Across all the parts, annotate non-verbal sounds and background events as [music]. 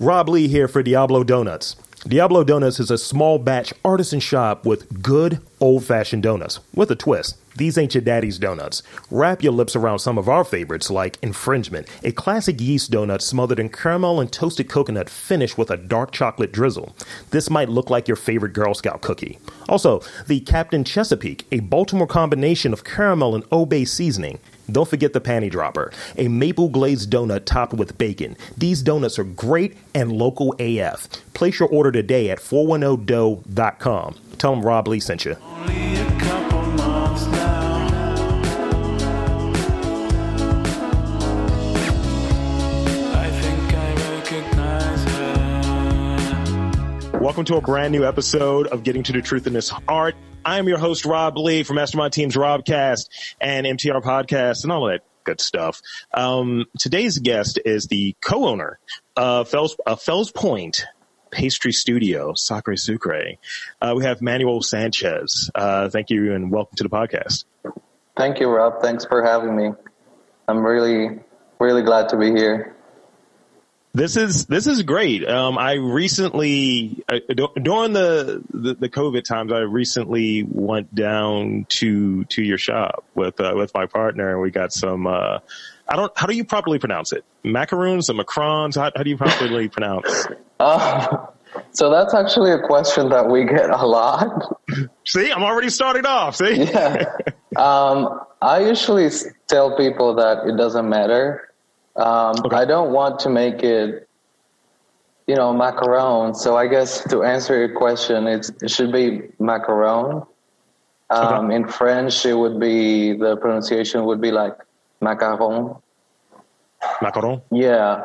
Rob Lee here for Diablo Donuts. Diablo Donuts is a small batch artisan shop with good old fashioned donuts with a twist. These ain't your daddy's donuts. Wrap your lips around some of our favorites like Infringement, a classic yeast donut smothered in caramel and toasted coconut finished with a dark chocolate drizzle. This might look like your favorite Girl Scout cookie. Also, the Captain Chesapeake, a Baltimore combination of caramel and Old-Bay seasoning. Don't forget the panty dropper, a maple glazed donut topped with bacon. These donuts are great and local AF. Place your order today at 410dough.com. Tell them Rob Lee sent you. Welcome to a brand new episode of Getting to the Truth in This Art. I am your host, Rob Lee from Mastermind Teams Robcast and MTR Podcast and all that good stuff. Um, today's guest is the co-owner of Fells, uh, Fells Point Pastry Studio, Sacre Sucre. Uh, we have Manuel Sanchez. Uh, thank you and welcome to the podcast. Thank you, Rob. Thanks for having me. I'm really, really glad to be here. This is this is great. Um, I recently uh, during the, the, the COVID times, I recently went down to to your shop with uh, with my partner, and we got some. Uh, I don't. How do you properly pronounce it? Macaroons or macarons? How, how do you properly [laughs] pronounce? Uh, so that's actually a question that we get a lot. [laughs] see, I'm already starting off. See, yeah. [laughs] Um, I usually tell people that it doesn't matter um, okay. I don't want to make it, you know, macaron. So I guess to answer your question, it should be macaron. Um, okay. In French, it would be the pronunciation would be like macaron. Macaron. Yeah.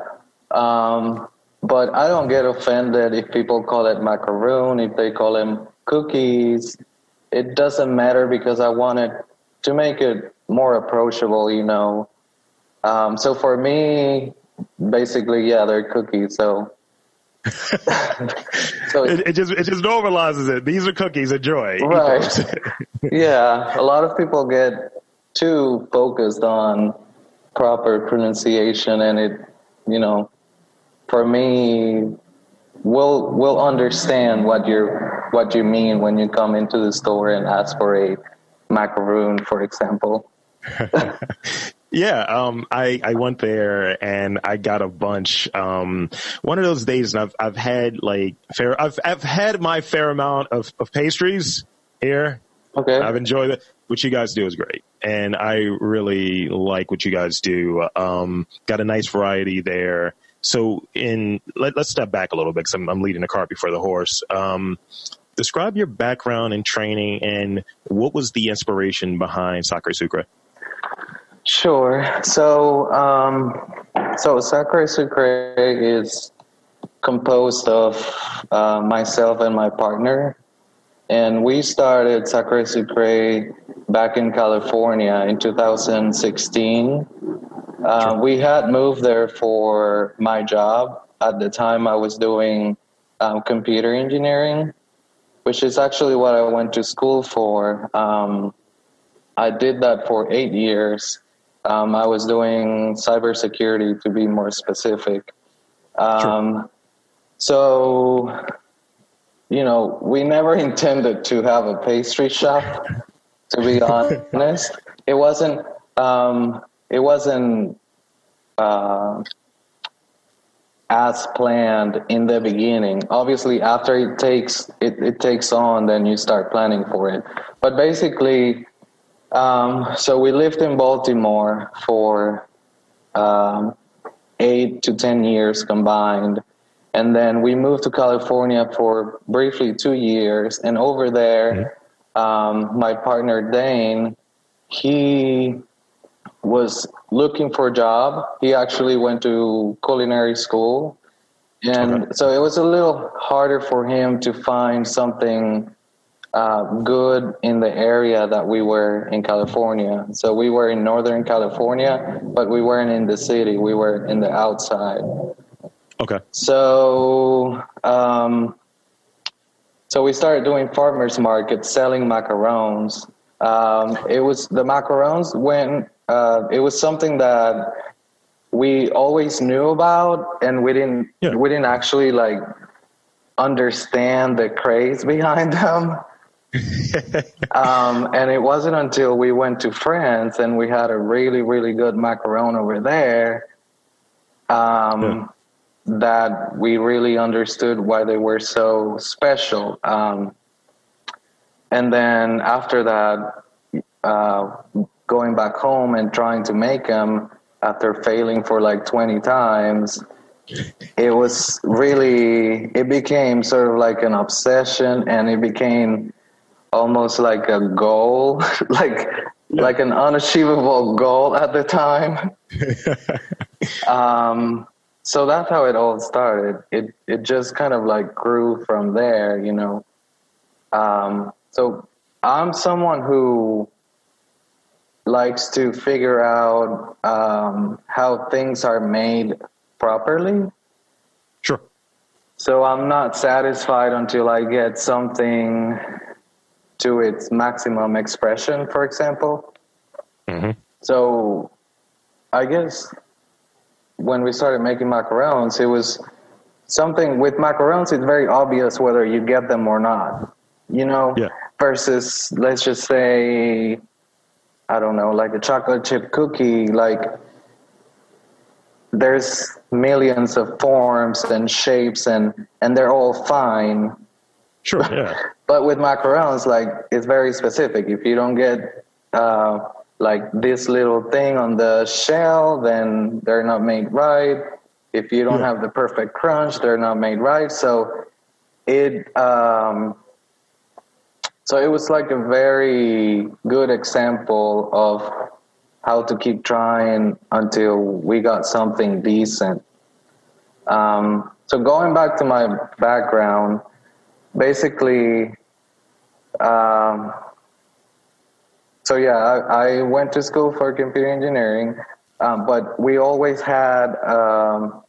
Um, but I don't get offended if people call it macaroon, if they call them cookies. It doesn't matter because I wanted to make it more approachable, you know. Um, so for me, basically, yeah, they're cookies. So, [laughs] so it, it, just it just normalizes it. These are cookies. Enjoy. Right. yeah, a lot of people get too focused on proper pronunciation, and it, you know, for me, we'll we'll understand what you're what you mean when you come into the store and ask for a macaroon, for example. [laughs] Yeah, um, I, I went there and I got a bunch. Um, one of those days, and I've I've had like fair. I've I've had my fair amount of, of pastries here. Okay, I've enjoyed it. What you guys do is great, and I really like what you guys do. Um, got a nice variety there. So, in let, us step back a little bit because I'm, I'm leading the cart before the horse. Um, describe your background and training, and what was the inspiration behind Sacre Sucre? Sure. So, um, so Sacre Sucre is composed of uh, myself and my partner, and we started Sacre Sucre back in California in 2016. Uh, we had moved there for my job. At the time, I was doing um, computer engineering, which is actually what I went to school for. Um, I did that for eight years um, I was doing cybersecurity to be more specific. Um, sure. So, you know, we never [laughs] intended to have a pastry shop. To be [laughs] honest, it wasn't. Um, it wasn't uh, as planned in the beginning. Obviously, after it takes it, it takes on, then you start planning for it. But basically, um, so we lived in Baltimore for um, eight to 10 years combined. And then we moved to California for briefly two years. And over there, mm-hmm. um, my partner Dane, he was looking for a job. He actually went to culinary school. And okay. so it was a little harder for him to find something uh, good in the area that we were in California. So we were in Northern California, but we weren't in the city. We were in the outside. Okay. So, um, so we started doing farmers markets, selling macarons. Um, it was the macarons when uh, it was something that we always knew about, and we didn't Yeah. we didn't actually like understand the craze behind [laughs] them. [laughs] um, and it wasn't until we went to France and we had a really, really good macaron over there um, that we really understood why they were so special. Um, and then after that, uh, going back home and trying to make them after failing for like 20 times, it was really, it became sort of like an obsession and it became almost like a goal, [laughs] like like an unachievable goal at the time. [laughs] um, so that's how it all started. It it just kind of like grew from there, you know. Um, so I'm someone who likes to figure out um, how things are made properly. Sure. So I'm not satisfied until I get something to its maximum expression, for example. hmm So I guess when we started making macarons, it was something with macarons, it's very obvious whether you get them or not, you know, Yeah. versus let's just say, I don't know, like a chocolate chip cookie, like there's millions of forms and shapes and, and they're all fine. Sure. [laughs] Yeah. But with macarons, like it's very specific. If you don't get uh, like this little thing on the shell, then they're not made right. If you don't Yeah. have the perfect crunch, they're not made right. So it um, so it was like a very good example of how to keep trying until we got something decent. Um, so going back to my background, basically, um, so yeah, I, I went to school for computer engineering, um, but we always had, um,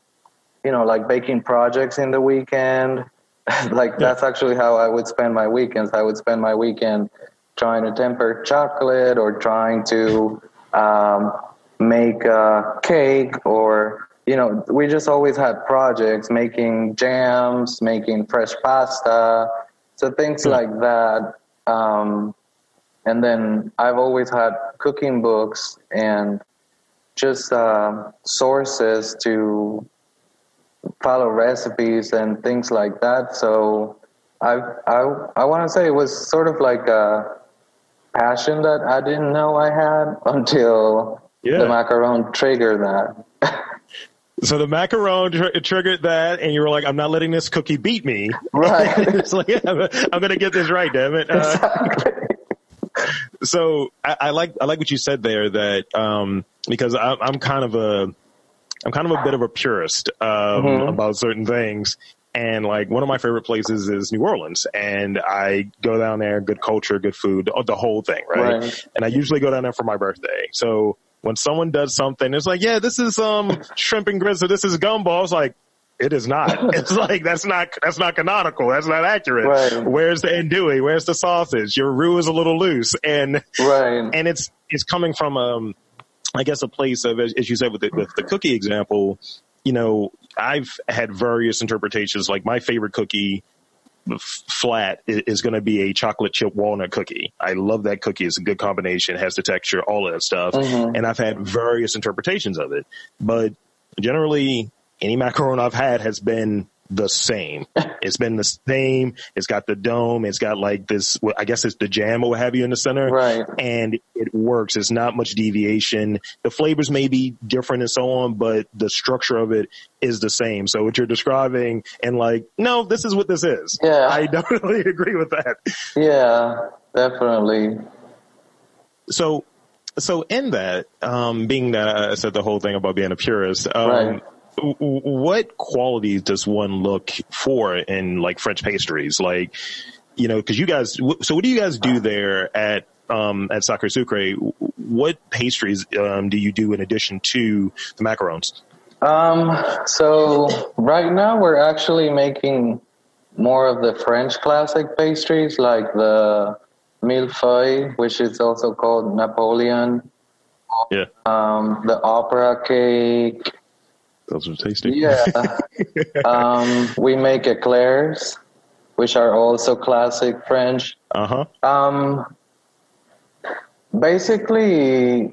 you know, like baking projects in the weekend. [laughs] like that's actually how I would spend my weekends. I would spend my weekend trying to temper chocolate or trying to um, make a cake or you know we just always had projects making jams making fresh pasta so things like that. Um, and then i've always had cooking books and just uh, sources to follow recipes and things like that. So i i, I want to say it was sort of like a passion that i didn't know i had [laughs] until Yeah. the macaron triggered that So the macaron tr- triggered that, and you were like, "I'm not letting this cookie beat me." Right. [laughs] it's like, yeah, I'm, I'm going to get this right, damn it. Uh, [laughs] so I, I like I like what you said there that um, because I, I'm kind of a I'm kind of a bit of a purist um, Mhm. about certain things. And like one of my favorite places is New Orleans, and I go down there, good culture, good food, the whole thing, right? Right. And I usually go down there for my birthday. So when someone does something, it's like, yeah, this is um shrimp and grits, or this is gumbo. It's like, it is not. [laughs] it's like that's not that's not canonical. That's not accurate. Right. Where's the andouille? Where's the sausage? Your roux is a little loose, and right and it's it's coming from um I guess a place of as, you said with the, with the cookie example. You know, I've had various interpretations. Like my favorite cookie flat is going to be a chocolate chip walnut cookie. I love that cookie. It's a good combination. Has the texture, all of that stuff. Mhm. And I've had various interpretations of it, but generally any macaron I've had has been the same. [laughs] it's been the same. It's got the dome. It's got like this, I guess it's the jam or what have you in the center. Right. And it works. It's not much deviation. The flavors may be different and so on, but the structure of it is the same. So what you're describing and like, no, this is what this is. Yeah. I [laughs] definitely agree with that. yeah definitely So, so in that, um, being that I said the whole thing about being a purist, um, Right. What qualities does one look for in like French pastries? Like, you know, cause you guys, so what do you guys do there at, um, at Sacre Sucre? What pastries, um, do you do in addition to the macarons? Um, so right now we're actually making more of the French classic pastries like the millefeuille, which is also called Napoleon, Yeah. Um, the opera cake. Those are tasty. Yeah. [laughs] um, we make eclairs, which are also classic French. Uh huh. Um, basically,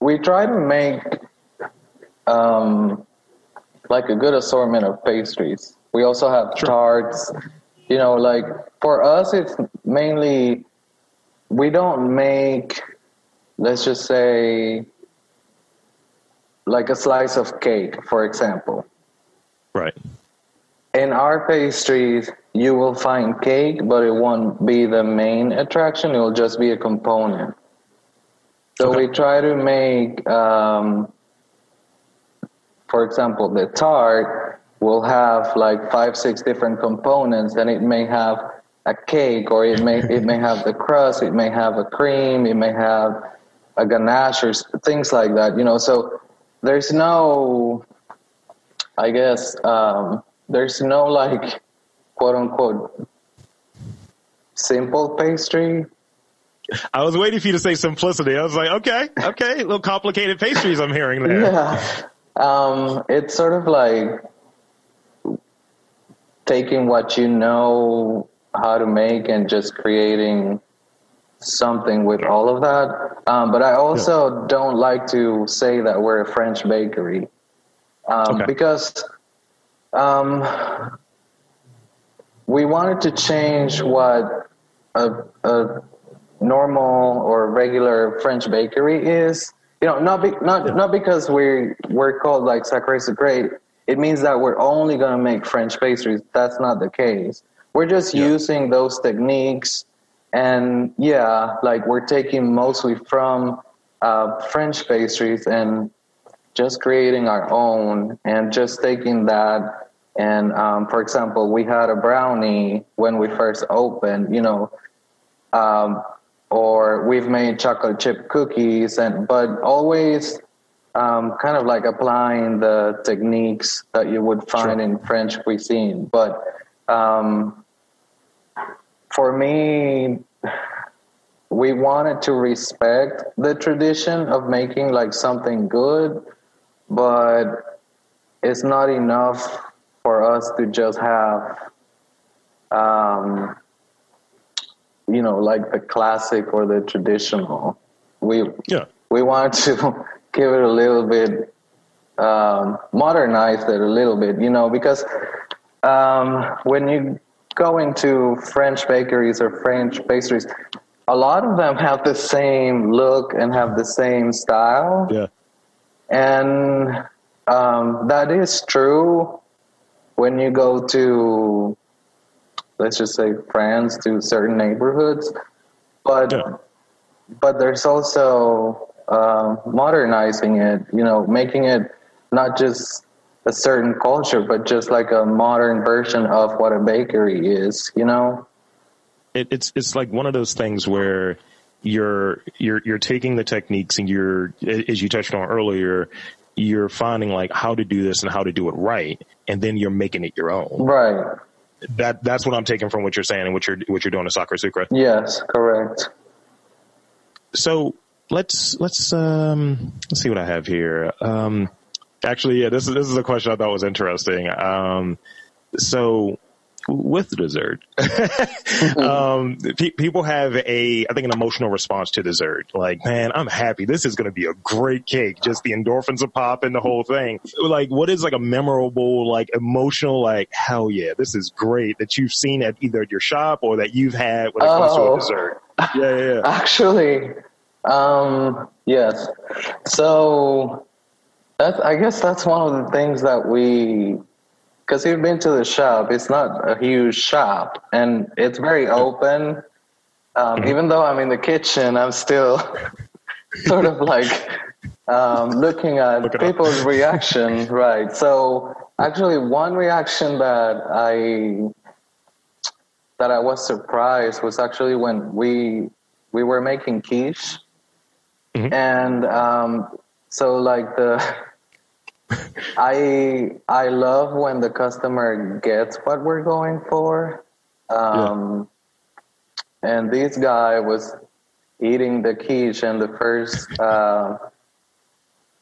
we try to make um, like a good assortment of pastries. We also have Sure. tarts. You know, like for us, it's mainly we don't make, let's just say, like a slice of cake, for example. Right. In our pastries, you will find cake, but it won't be the main attraction. It will just be a component. So Okay. we try to make, um, for example, the tart will have like five, six different components, and it may have a cake, or it may it may have the crust, it may have a cream, it may have a ganache, or things like that. You know, so there's no I guess um, there's no like quote unquote simple pastry. I was waiting for you to say simplicity. I was like, okay, okay, a little complicated pastries I'm hearing there. Yeah. Um, it's sort of like taking what you know how to make and just creating something with all of that. Um, but I also don't like to say that we're a French bakery um, Okay. because um, we wanted to change what a, a normal or regular French bakery is. You know, not be, not not because we we're called like Sacré Sucré. It means that we're only going to make French pastries. That's not the case. We're just Yeah. using those techniques, and yeah, like we're taking mostly from uh, French pastries and just creating our own, and just taking that. And um, for example, we had a brownie when we first opened. You know, um, or we've made chocolate chip cookies and but always um, kind of like applying the techniques that you would find Sure. in French cuisine. But um, for me, we wanted to respect the tradition of making like something good, but it's not enough for us to just have um, you know, like the classic or the traditional. We Yeah. we wanted to [laughs] give it a little bit, um, modernize it a little bit, you know, because um, when you go to French bakeries or French pastries, a lot of them have the same look and have the same style. Yeah. And um, that is true when you go to, let's just say, France to certain neighborhoods. But Yeah. but there's also um, modernizing it, you know, making it not just a certain culture, but just like a modern version of what a bakery is, you know? it, it's it's like one of those things where you're you're you're taking the techniques and you're as you touched on earlier you're finding like how to do this and how to do it right and then you're making it your own Right. that that's what i'm taking from what you're saying and what you're what you're doing at Sacre Sucre Yes, correct. so let's let's um let's see what i have here um actually yeah this is this is a question i thought was interesting. Um so with dessert [laughs] um pe- people have a i think an emotional response to dessert. Like man i'm happy. This is going to be a great cake. Just the endorphins are popping the whole thing. Like what is like a memorable like emotional like hell yeah this is great that you've seen at either at your shop or that you've had when it comes to Oh. a dessert? Yeah yeah, yeah. [laughs] Actually, um, yes. So that's, I guess that's one of the things that we, because you've been to the shop, it's not a huge shop and it's very open. Um, even though I'm in the kitchen, I'm still [laughs] sort of like um, looking at Look people's [laughs] reaction, right? So actually, one reaction that I that I was surprised was actually when we we were making quiche, Mhm. and um, so like the [laughs] I I love when the customer gets what we're going for, um, and this guy was eating the quiche and the first uh,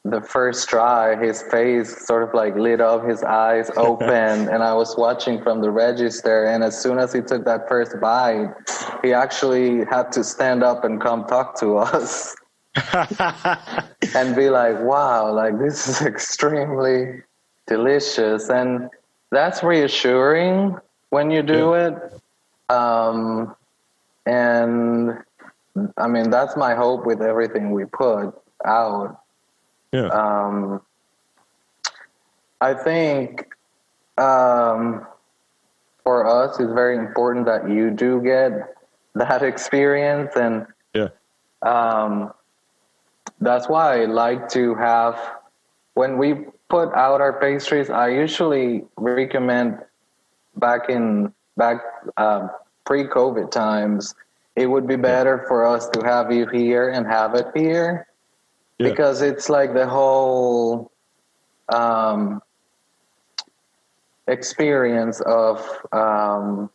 the first try, his face sort of like lit up, his eyes [laughs] opened, and I was watching from the register. And as soon as he took that first bite, he actually had to stand up and come talk to us [laughs] [laughs] and be like, wow, like this is [laughs] extremely delicious. And that's reassuring when you do yeah. it. Um, and I mean, that's my hope with everything we put out yeah. Um, I think um, for us, it's very important that you do get that [laughs] experience, and yeah, um, that's why I like to have when we put out our pastries. I usually recommend back in back uh, pre-COVID times. It would be better for us to have you here and have it here yeah. because it's like the whole um, experience of um,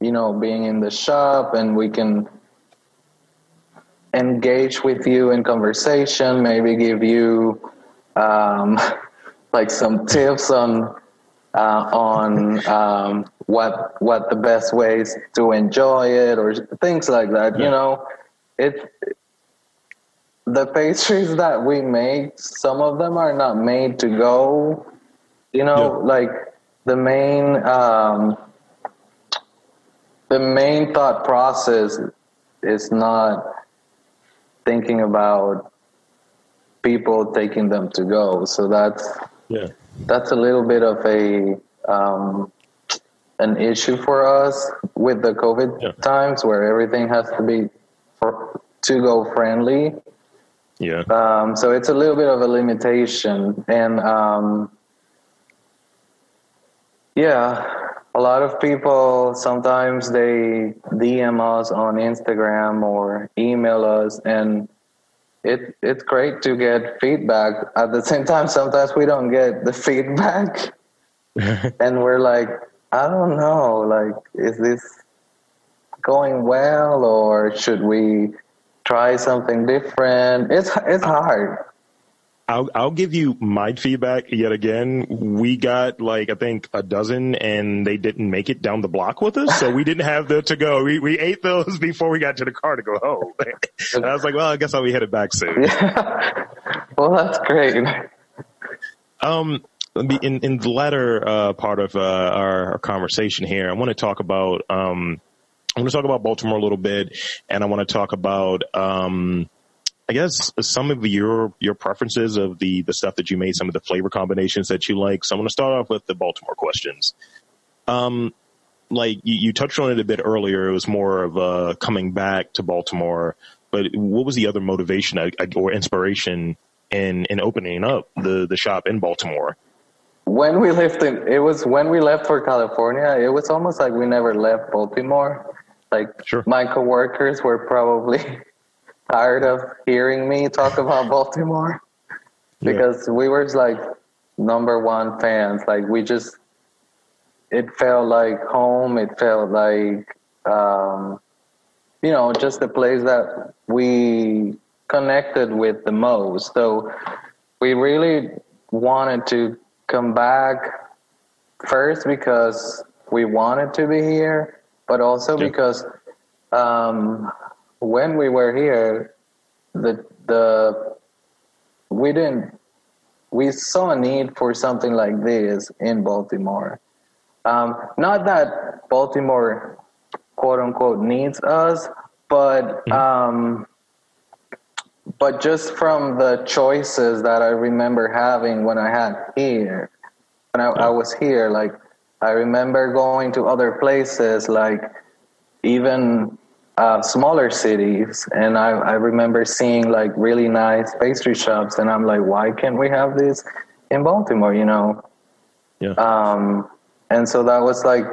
you know being in the shop and we can engage with you in conversation maybe give you um, [laughs] like some tips on uh, on um, what what the best ways to enjoy it or things like that yeah. you know it the pastries that we make, some of them are not made to go. You know, yeah. like the main um, the main thought process is not thinking about people taking them to go. So that's yeah, that's a little bit of a um, an issue for us with the COVID yeah. times where everything has to be for, to go friendly. Yeah. Um, so it's a little bit of a limitation, and um, yeah, a lot of people sometimes they DM us on Instagram or email us, and it it's great to get feedback. At the same time, sometimes we don't get the feedback, [laughs] and we're like, I don't know, like, is this going well, or should we? try something different. It's it's hard. I'll I'll give you my feedback yet again. We got like I think a dozen, and they didn't make it down the block with us, so we didn't have the to go. We we ate those [laughs] before we got to the car to go home. and I was like, well, I guess I'll be headed back soon. Yeah. [laughs] Well, that's great. Um, in in the latter uh, part of uh, our, our, conversation here, I want to talk about um I want to talk about Baltimore a little bit, and I want to talk about, um, I guess, some of your your preferences of the the stuff that you made, some of the flavor combinations that you like. So I'm going to start off with the Baltimore questions. Um, like you, you touched on it a bit earlier, it was more of uh, coming back to Baltimore. But what was the other motivation uh, or inspiration in in opening up the the shop in Baltimore? When we left, in, it was when we left for California. It was almost like we never left Baltimore like sure. my coworkers were probably [laughs] tired of hearing me talk about [laughs] Baltimore because yeah. we were like number one fans. Like we just, it felt like home. It felt like, um, you know, just the place that we connected with the most. So we really wanted to come back first because we wanted to be here but also yeah. because um, when we were here, the the we didn't we saw a need for something like this in Baltimore. Um, not that Baltimore, quote unquote, needs us, but mm-hmm. um, but just from the choices that I remember having when I had here, when I, I was here, like I remember going to other places, like even uh, smaller cities, and I, I remember seeing like really nice pastry shops, and I'm like, why can't we have this in Baltimore? You know? Yeah. Um, and so that was like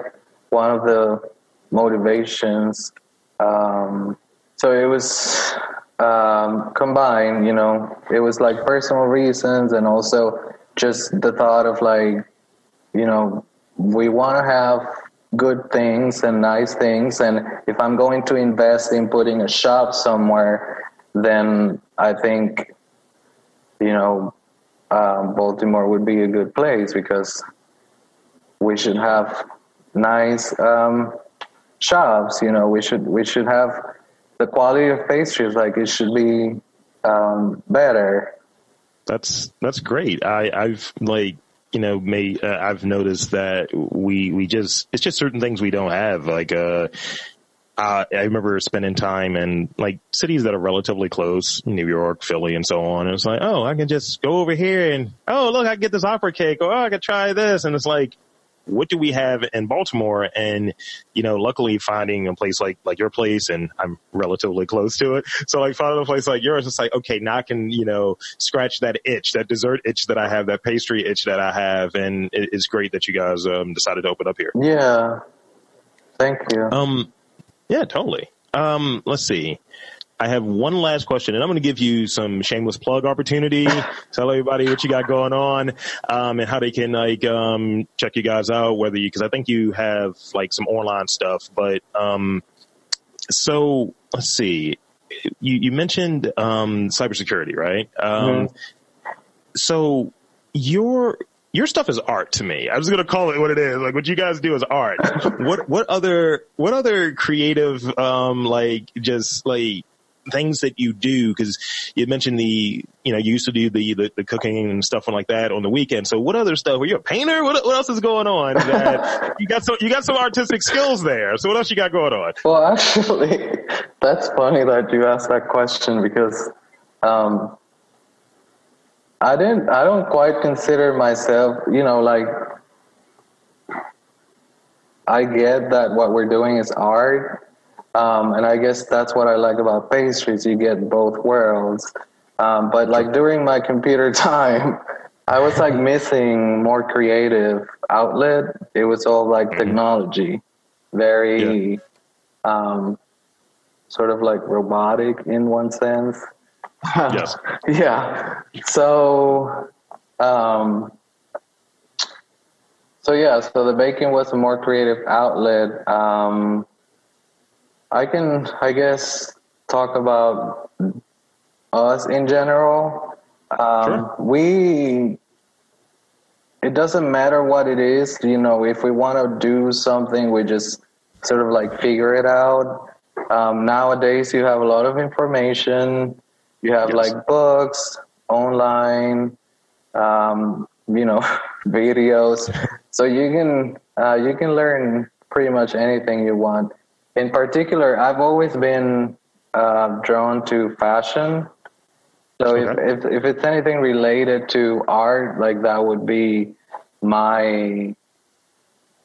one of the motivations. Um, so it was um, combined, you know, it was like personal reasons and also just the thought of like, you know, we want to have good things and nice things. And if I'm going to invest in putting a shop somewhere, then I think, you know, um, Baltimore would be a good place because we should have nice um, shops. You know, we should we should have the quality of pastries like it should be um, better. That's that's great. I, I've like you know, may uh, I've noticed that we we just it's just certain things we don't have. Like, uh, uh, I remember spending time in like cities that are relatively close, New York, Philly, and so on. And it's like, oh, I can just go over here and oh, look, I can get this opera cake, or oh, I can try this, and it's like, what do we have in Baltimore? And, you know, luckily finding a place like, like your place and I'm relatively close to it. So like finding a place like yours, it's like, okay, now I can, you know, scratch that itch, that dessert itch that I have, that pastry itch that I have. And it's great that you guys, um, decided to open up here. Yeah. Thank you. Um, yeah, totally. Um, let's see. I have one last question, and I'm going to give you some shameless plug opportunity. [laughs] Tell everybody what you got going on, um, and how they can like um, check you guys out. Whether you, because I think you have like some online stuff, but um, so let's see. You, you mentioned um, cybersecurity, right? Um, mm-hmm. So your your stuff is art to me. I'm just gonna call it what it is. Like what you guys do is art. [laughs] what what other what other creative um like just like things that you do because you mentioned the you know you used to do the, the, the cooking and stuff like that on the weekend. So what other stuff? Were you a painter? What, what else is going on [laughs] you got some you got some artistic skills there? So what else you got going on? Well actually that's funny that you asked that question because um, i didn't i don't quite consider myself you know like i get that what we're doing is art um, and I guess that's what I like about pastries. You get both worlds. Um, but like during my computer [laughs] time, I was like missing more creative outlet. It was all like mm-hmm. technology, very yeah. um, sort of like robotic in one sense. [laughs] yes. yeah. So, um, so yeah. So the baking was a more creative outlet. Um, I can, I guess, talk about us in general. Um, sure. We, it doesn't matter what it is, you know, if we want to do something, we just sort of like figure it out. Um, nowadays, you have a lot of information. You have yes. like books, online, um, you know, [laughs] videos. So you can uh, you can learn pretty much anything you want in particular, I've always been uh, drawn to fashion. So okay. if, if, if it's anything related to art, like that would be my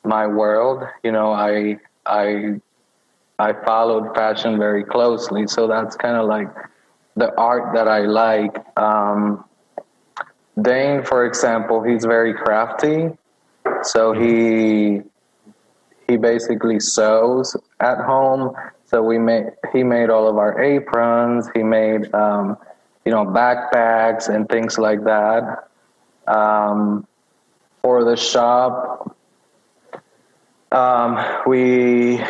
my world. You know, I I I followed fashion very closely, so that's kind of like the art that I like. Um, Dane, for example, he's very crafty, so he he basically sews at home. So we made he made all of our aprons. He made um, you know backpacks and things like that. Um, for the shop, um, we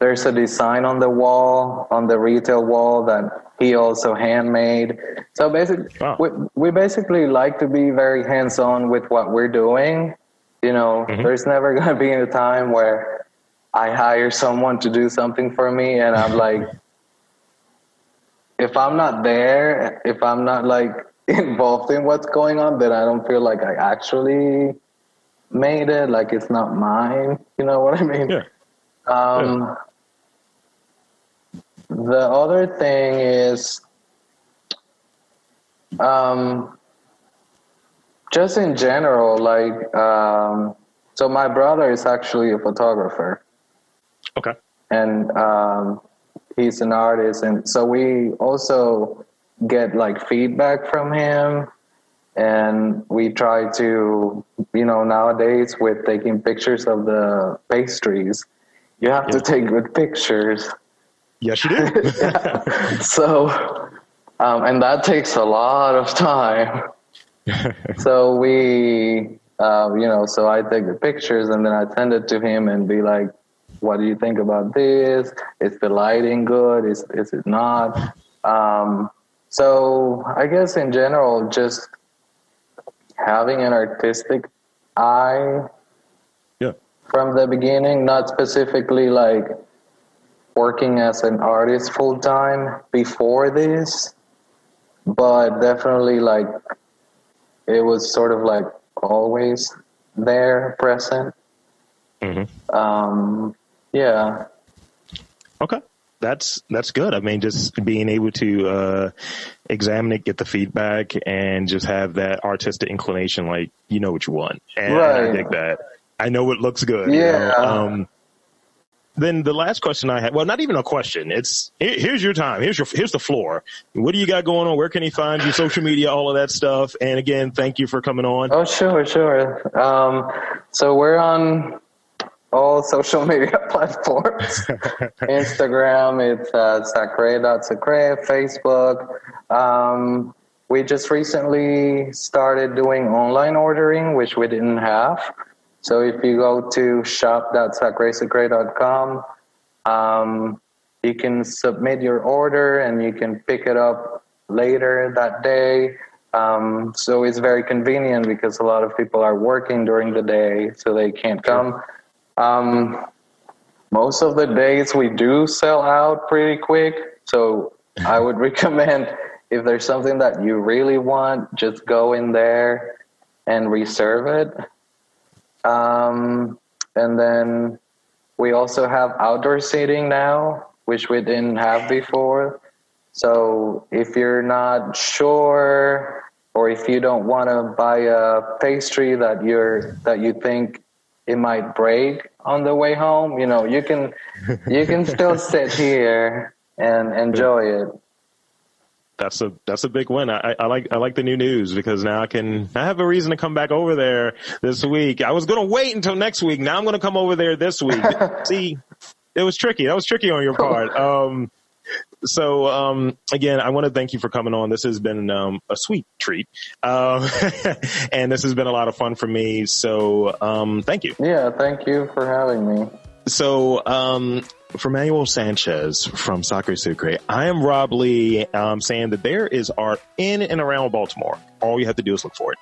there's a design on the wall on the retail wall that he also handmade. So basically, wow. we, we basically like to be very hands on with what we're doing. You know, mm-hmm. there's never going to be a time where I hire someone to do something for me and I'm like, if I'm not there, if I'm not like [laughs] involved in what's going on, then I don't feel like I actually made it. Like it's not mine. You know what I mean? Yeah. Um, yeah. The other thing is, um, just in general, like, um, so my brother is actually a photographer. Okay. And um, he's an artist, and so we also get like feedback from him, and we try to, you know, nowadays with taking pictures of the pastries, you have yeah. to take good pictures. Yes, you do. [laughs] so, um, and that takes a lot of time. [laughs] so we uh, you know, so I take the pictures and then I send it to him and be like, what do you think about this? Is the lighting good? Is, is it not? Um, so I guess in general, just having an artistic eye yeah. from the beginning, not specifically like working as an artist full time before this, but definitely like it was sort of like always there, present. Mm-hmm. Um, yeah. Okay. That's that's good. I mean, just being able to uh, examine it, get the feedback, and just have that artistic inclination, like you know what you want, and Right. I dig that. I know it looks good. you Yeah. know? Um, then the last question I had, well, not even a question. It's here, here's your time. Here's your here's the floor. What do you got going on? Where can he find you? Social media, all of that stuff. And again, thank you for coming on. Oh, sure, sure. Um, so we're on all social [laughs] media [laughs] platforms. [laughs] Instagram, it's uh, sacre.sucre, Facebook. Um, we just recently started doing online ordering, which we didn't have. So if you go to shop.sacresucre.com, um, you can submit your order and you can pick it up later that day. Um, so it's very convenient because a lot of people are working during the day, so they can't come. Um, most of the days we do sell out pretty quick. So I would [laughs] recommend if there's something that you really want, just go in there and reserve it. Um, and then we also have outdoor seating now, which we didn't have before. So if you're not sure, or if you don't want to buy a pastry that you're that you think it might break on the way home, you know, you can you can still [laughs] sit here and enjoy it. That's a that's a big win. I, I like I like the new news because now I can I have a reason to come back over there this week. I was gonna wait until next week. Now I'm gonna come over there this week. [laughs] See, it was tricky. That was tricky on your part. [laughs] Um, so um, again, I want to thank you for coming on. This has been um, a sweet treat, um, [laughs] and this has been a lot of fun for me. So um, thank you. Yeah, thank you for having me. So, um, for Manuel Sanchez from Sacre Sucre, I am Rob Lee, um, saying that there is art in and around Baltimore. All you have to do is look for it.